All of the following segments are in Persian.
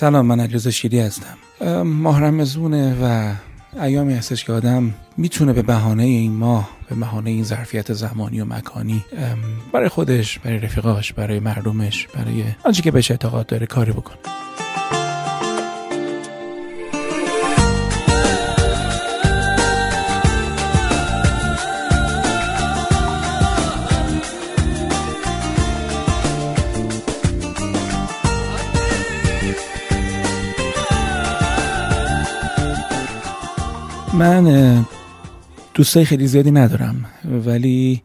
سلام من علیرضا شیری هستم. ماه رمزونه و ایامی هستش که آدم می‌تونه به بهانه این ماه به بهانه این ظرفیت زمانی و مکانی برای خودش برای رفیقاش برای مردمش برای آنچه که بهش اعتقاد داره کاری بکنه. من دوستای خیلی زیادی ندارم ولی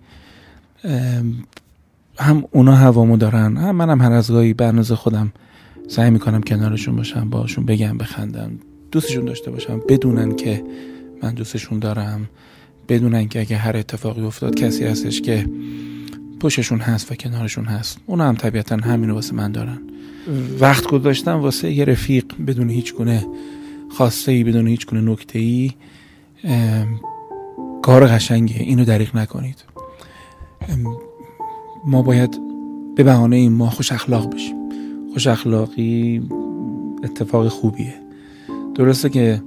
هم اونا هوامو دارن هم منم هر از گاهی به خودم سعی می‌کنم کنارشون باشم باشون بگم بخندم دوستشون داشته باشم بدونن که من دوستشون دارم بدونن که اگه هر اتفاقی افتاد کسی هستش که پشتشون هست و کنارشون هست. اونا هم طبیعتا همینو واسه من دارن. وقت گذاشتم واسه یه رفیق بدون هیچ گونه خواسته ای بدون هیچ گونه نکته ای کار قشنگیه. اینو دریغ نکنید. ما باید به بهانه این ما خوش اخلاق بشیم. خوش اخلاقی اتفاق خوبیه. درسته که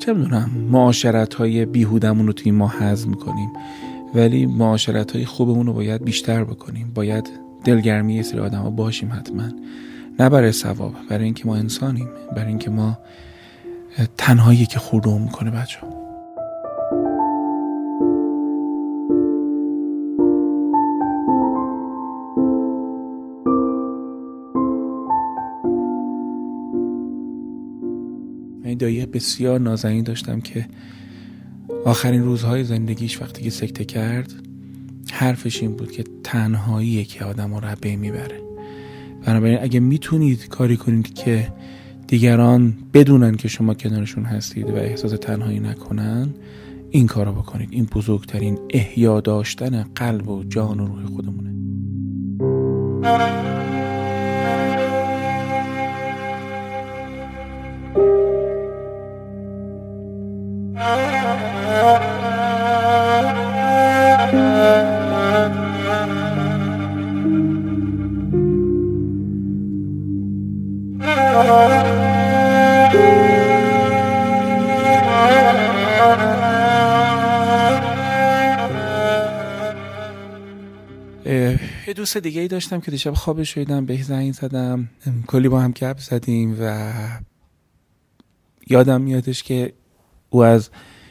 چه می‌دونم معاشرت های بیهودمون رو توی ما حذف می‌کنیم ولی معاشرت های خوبمون رو باید بیشتر بکنیم. باید دلگرمی سری آدم باشیم حتما. نه برای ثواب برای اینکه ما انسانیم. برای اینکه ما تنهایی که خورده می‌کنه بچه من دایی بسیار نازنین داشتم که آخرین روزهای زندگیش وقتی که سکته کرد حرفش این بود که تنهاییه که آدم رو بین می‌بره. بنابراین اگه می‌تونید کاری کنید که دیگران بدونن که شما کنارشون هستید و احساس تنهایی نکنن این کارو بکنید. این بزرگترین احیا داشتن قلب و جان و روح خودمونه. دوست دیگه ای داشتم که دیشب خوابش شدم به زنگ زدم. کلی با هم گپ زدیم و یادم میادش که او از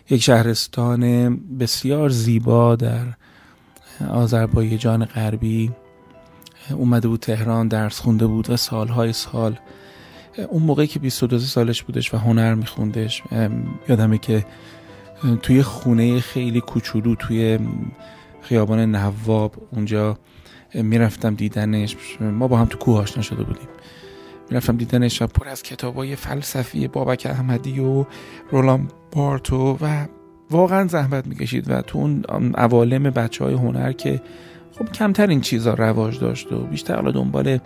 یک شهرستان بسیار زیبا در آذربایجان غربی اومده بود تهران درس خونده بود و سالهای سال اون موقعی که 22 سالش بودش و هنر میخوندش. یادمه که توی خونه خیلی کوچولو توی خیابان نواب اونجا می‌رفتم دیدنش. ما با هم تو کوه آشنا شده بودیم. می‌رفتم دیدنش و پر از کتابای فلسفی بابک احمدی و رولان بارتو و واقعا زحمت می‌کشید و تو اون عوالم بچه های هنر که خب کمتر این چیزا رواج داشت و بیشتر حالا دنبال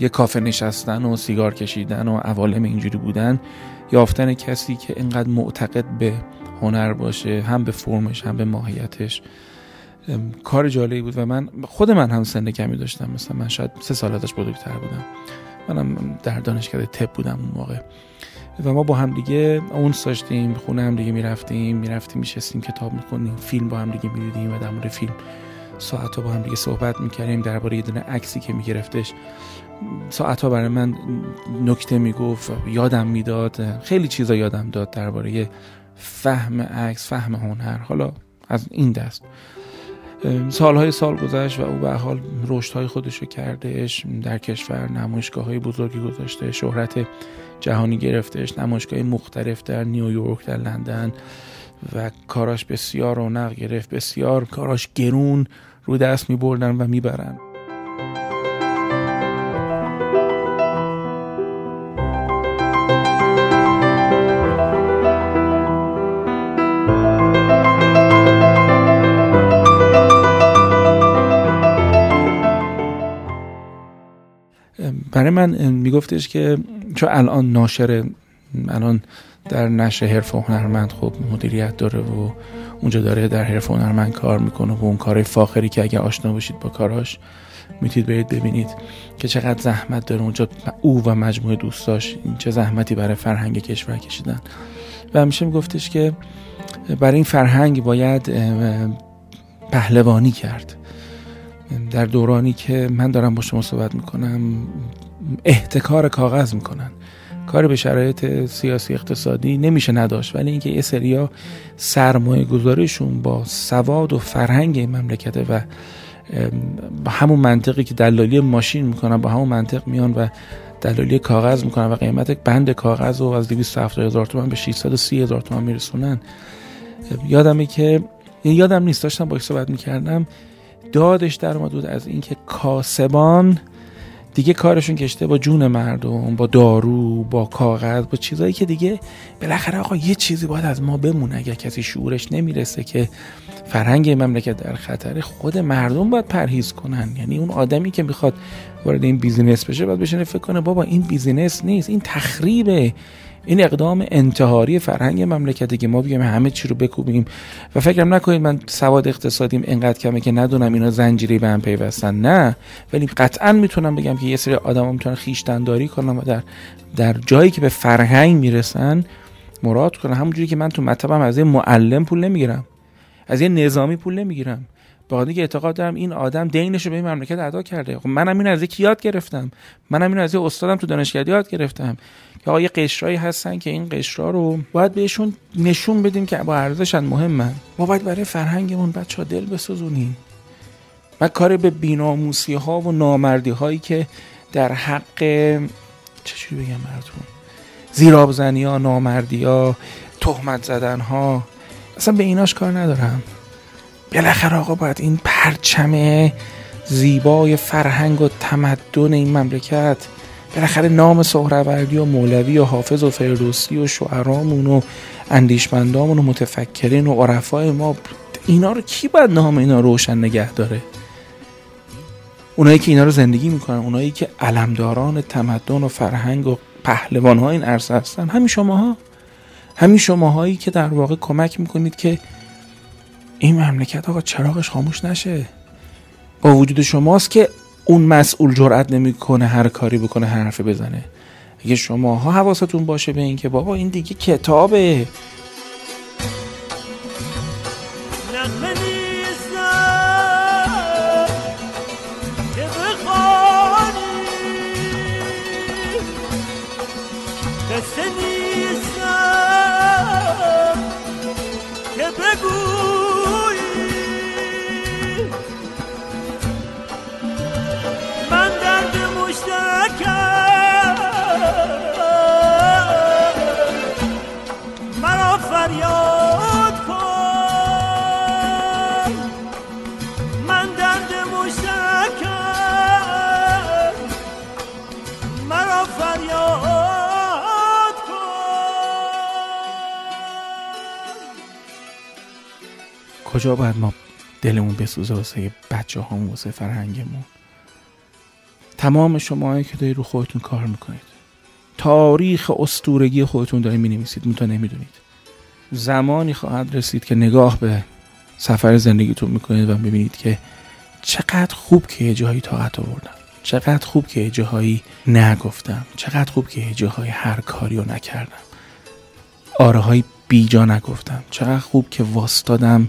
یه کافه نشستن و سیگار کشیدن و عوالم اینجوری بودن یافتن کسی که انقدر معتقد به هنر باشه هم به فرمش هم به ماهیتش. کار جالبی بود و من خود من هم سن کمی داشتم. مثلا من شاید سه سال ازش بزرگتر بودم. منم در دانشکده تپ بودم اون موقع. و ما با هم دیگه اون داشتیم خونه هم دیگه می‌رفتیم. می‌رفتیم میشستیم کتاب می‌خونیم فیلم با هم دیگه می‌دیدیم و در مورد فیلم ساعت با هم دیگه صحبت می‌کردیم. درباره یه دونه عکسی که میگرفتش. ساعت ها برای من نکته می‌گفت یادم می‌داد. خیلی چیزا یادم داد درباره فهم عکس فهم هنر. حالا از این دست. سالهای سال گذشت و او به حال رشدهای خودش رو کردش در کشور نمایشگاه های بزرگی گذاشته شهرت جهانی گرفتش نمایشگاه مختلف در نیویورک در لندن و کاراش بسیار رونق گرفت بسیار کاراش گرون رو دست می بردن و می برن. من میگفتش که چون الان ناشر الان در نشر حرف و هنرمند خب مدیریت داره و اونجا داره در حرف هنرمند کار می‌کنه و اون کار فاخری که اگر آشنا باشید با کاراش می‌تونید برید ببینید که چقدر زحمت داره اونجا. او و مجموعه دوستاش این چه زحمتی برای فرهنگ کشور کشیدن. و همیشه میگفتش که برای این فرهنگ باید پهلوانی کرد. در دورانی که من دارم با شما صحبت می‌کنم احتکار کاغذ می‌کنن. کار به شرایط سیاسی اقتصادی نمیشه نداشت ولی اینکه یه سریا سرمایه گذاریشون با سواد و فرهنگ این مملکته و با همون منطقی که دلالی ماشین می‌کنن با همون منطق میان و دلالی کاغذ می‌کنن و قیمت بند کاغذ رو از 270 هزار تومن به 630 هزار تومن میرسونن. یادمه که یادم نیست داشتم با صحبت می‌کردم دادش در اومد بود از اینکه کاسبان دیگه کارشون کشته با جون مردم با دارو با کاغذ با چیزایی که دیگه بالاخره آقا یه چیزی باید از ما بمونه. اگر کسی شعورش نمی‌رسه که فرهنگ مملکت در خطر خود مردم باید پرهیز کنن. یعنی اون آدمی که می‌خواد وارد این business بشه باید بشینه فکر کنه بابا این business نیست این تخریبه. این اقدام انتحاری فرهنگ مملکتی که ما بگیم همه چی رو بکوبیم. و فکرم نکنید من سواد اقتصادیم انقدر کمه که ندونم اینا زنجیری به هم پیوستن. نه ولی قطعا می‌تونم بگم که یه سری آدم می‌تونن خیشتنداری کنن و در در جایی که به فرهنگ می‌رسن مراد کنن. همونجوری که من تو مطبم از یه معلم پول نمی‌گیرم. از یه نظامی پول نمی‌گیرم. با که اعتقاد دارم این آدم دینش رو به این مملکت ادا کرده. خب منم این از یکی یاد گرفتم. منم این از یه استادم تو دانشگاه یاد گرفتم. که آقا یه قشرایی هستن که این قشرا رو باید بهشون نشون بدیم که با ارزشن مهمن. ما باید برای فرهنگمون بچه ها دل بسوزونیم. و کار به بیناموسی ها و نامردی هایی که در حق چجوری بگم براتون؟ زیرابزنی ها نامردی ها تهمت زدن ها اصلا به ایناش کار ندارم. بالاخره آقا باید این پرچم زیبای فرهنگ و تمدن این مملکت بالاخره نام سهروردی و مولوی و حافظ و فردوسی و شعرامون و اندیشمندامون و متفکرین و عرفای ما اینا رو کی باید نام اینا روشن نگه داره؟ اونایی که اینا رو زندگی می‌کنن اونایی که علمداران تمدن و فرهنگ و پهلوان این عرصه هستن همین شماها. همین شماهایی که در واقع کمک می‌کنید که این مملکت آقا چراغش خاموش نشه. با وجود شماست که اون مسئول جرأت نمی‌کنه هر کاری بکنه هر حرفی بزنه. اگه شماها حواستون باشه به اینکه بابا این دیگه کتابه. کجا باید ما دلمون بسوزه واسه بچه هامون واسه فرهنگمون؟ تمام شما که دارید رو خودتون کار می‌کنید. تاریخ استورگی خودتون دارید می‌نویسید میتون نمی‌دونید. زمانی خواهد رسید که نگاه به سفر زندگیتون می‌کنید و ببینید که چقدر خوب که یه جایی طاقت آوردم. چقدر خوب که یه جاهایی نگفتم. چقدر خوب که یه جاهایی هر کاری رو نکردم. آره های بیجا نگفتم. چقدر خوب که واستادم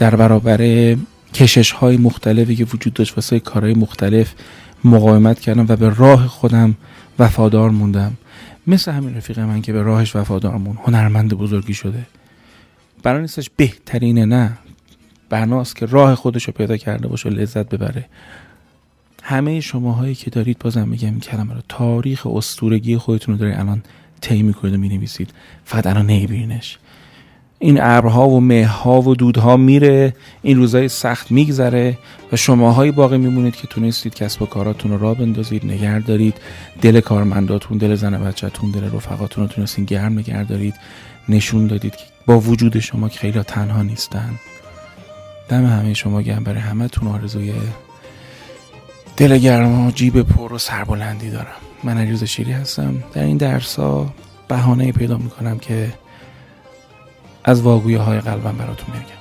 در برابر کشش های مختلفی که وجود داشت واسه کارهای مختلف مقاومت کردم و به راه خودم وفادار موندم. مثل همین رفیق من که به راهش وفادار موند هنرمند بزرگی شده. برای نیستش بهترینه نه. بناست که راه خودش رو پیدا کرده باشه و لذت ببره. همه شماهایی که دارید بازم میگم این کلمه رو تاریخ استورگی خودتون رو دارید الان طی می‌کنید و می‌نویسید. فقط الان نمیبینش این ابرها و مهها و دودها میره این روزای سخت میگذره و شماهایی باقی میمونید که تونستید کسب و کاراتون رو را بندازید نگه دارید. دل کارمنداتون دل زن بچهتون دل رفقاتون رو تونستین گرم نگه دارید. نشون دادید که با وجود شما که خیلی تنها نیستن. دم همه شما گرم. برای همه تون آرزوی دل گرم و جیب پر و سربلندی دارم. من علیرضا شیری هستم. در این درس ها بهانه پیدا می‌کنم که از واگویه های قلبم براتون میگم.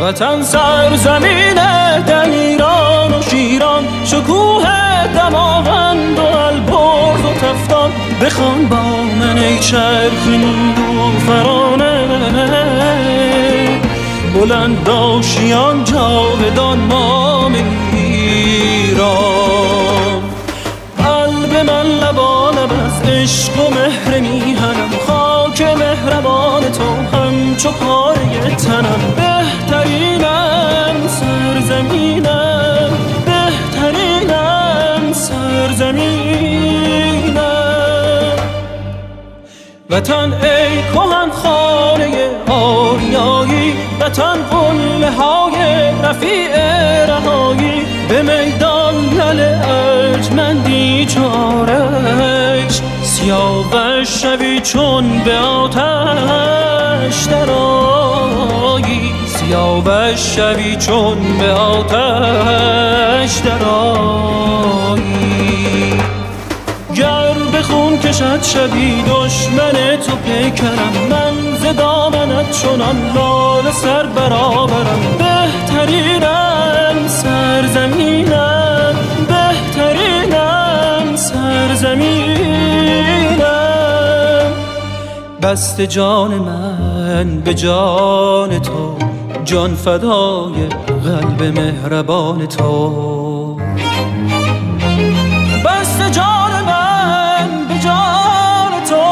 وطن سرزمین دلیران و شیران شکوه دماوند و البرز و تفتان. بخوان با من ای چرخی و فرانه. بلند داشیان جاودان ما ایران قلب من لبانم از عشق و مهر میهنم مهربان تو همچو پاره تنم. بهترینم سرزمینم. بهترینم سرزمینم. وطن ای کهن خانه آریایی. وطن قله های رفیع رهایی. به میدان لل ارجمندی چارش. سیاوش شوی چون به آتش درایی سیاوش شوی چون به آتش درایی گر به خون کشد شوی دشمن تو پیکرم. من ز دامنت چنان لال سر برآورم بهترینم سرزمینم بهترینم سرزمینم بست جان من به جان تو جان فدای قلب مهربان تو. بست جان من به جان تو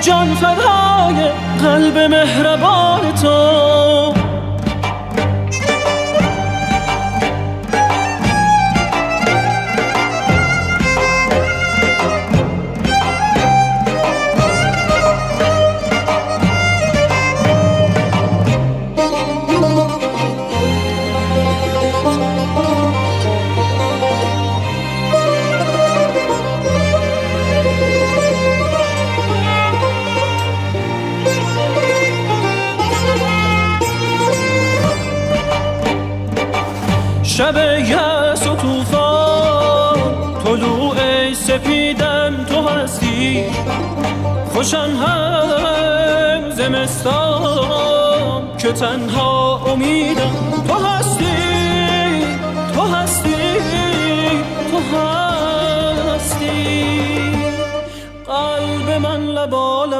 جان فدای قلب مهربان تو. شب یس و توفان طلوع سپیدم تو هستی. خوشن هم زمستان که تنها امیدم. تو هستی تو هستی تو هستی. قلب من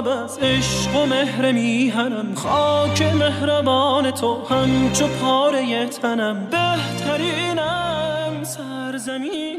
لبالب از عشق و مهر میهنم. خاک مهربان تو همچو پاره تنم. بهترینم سرزمینم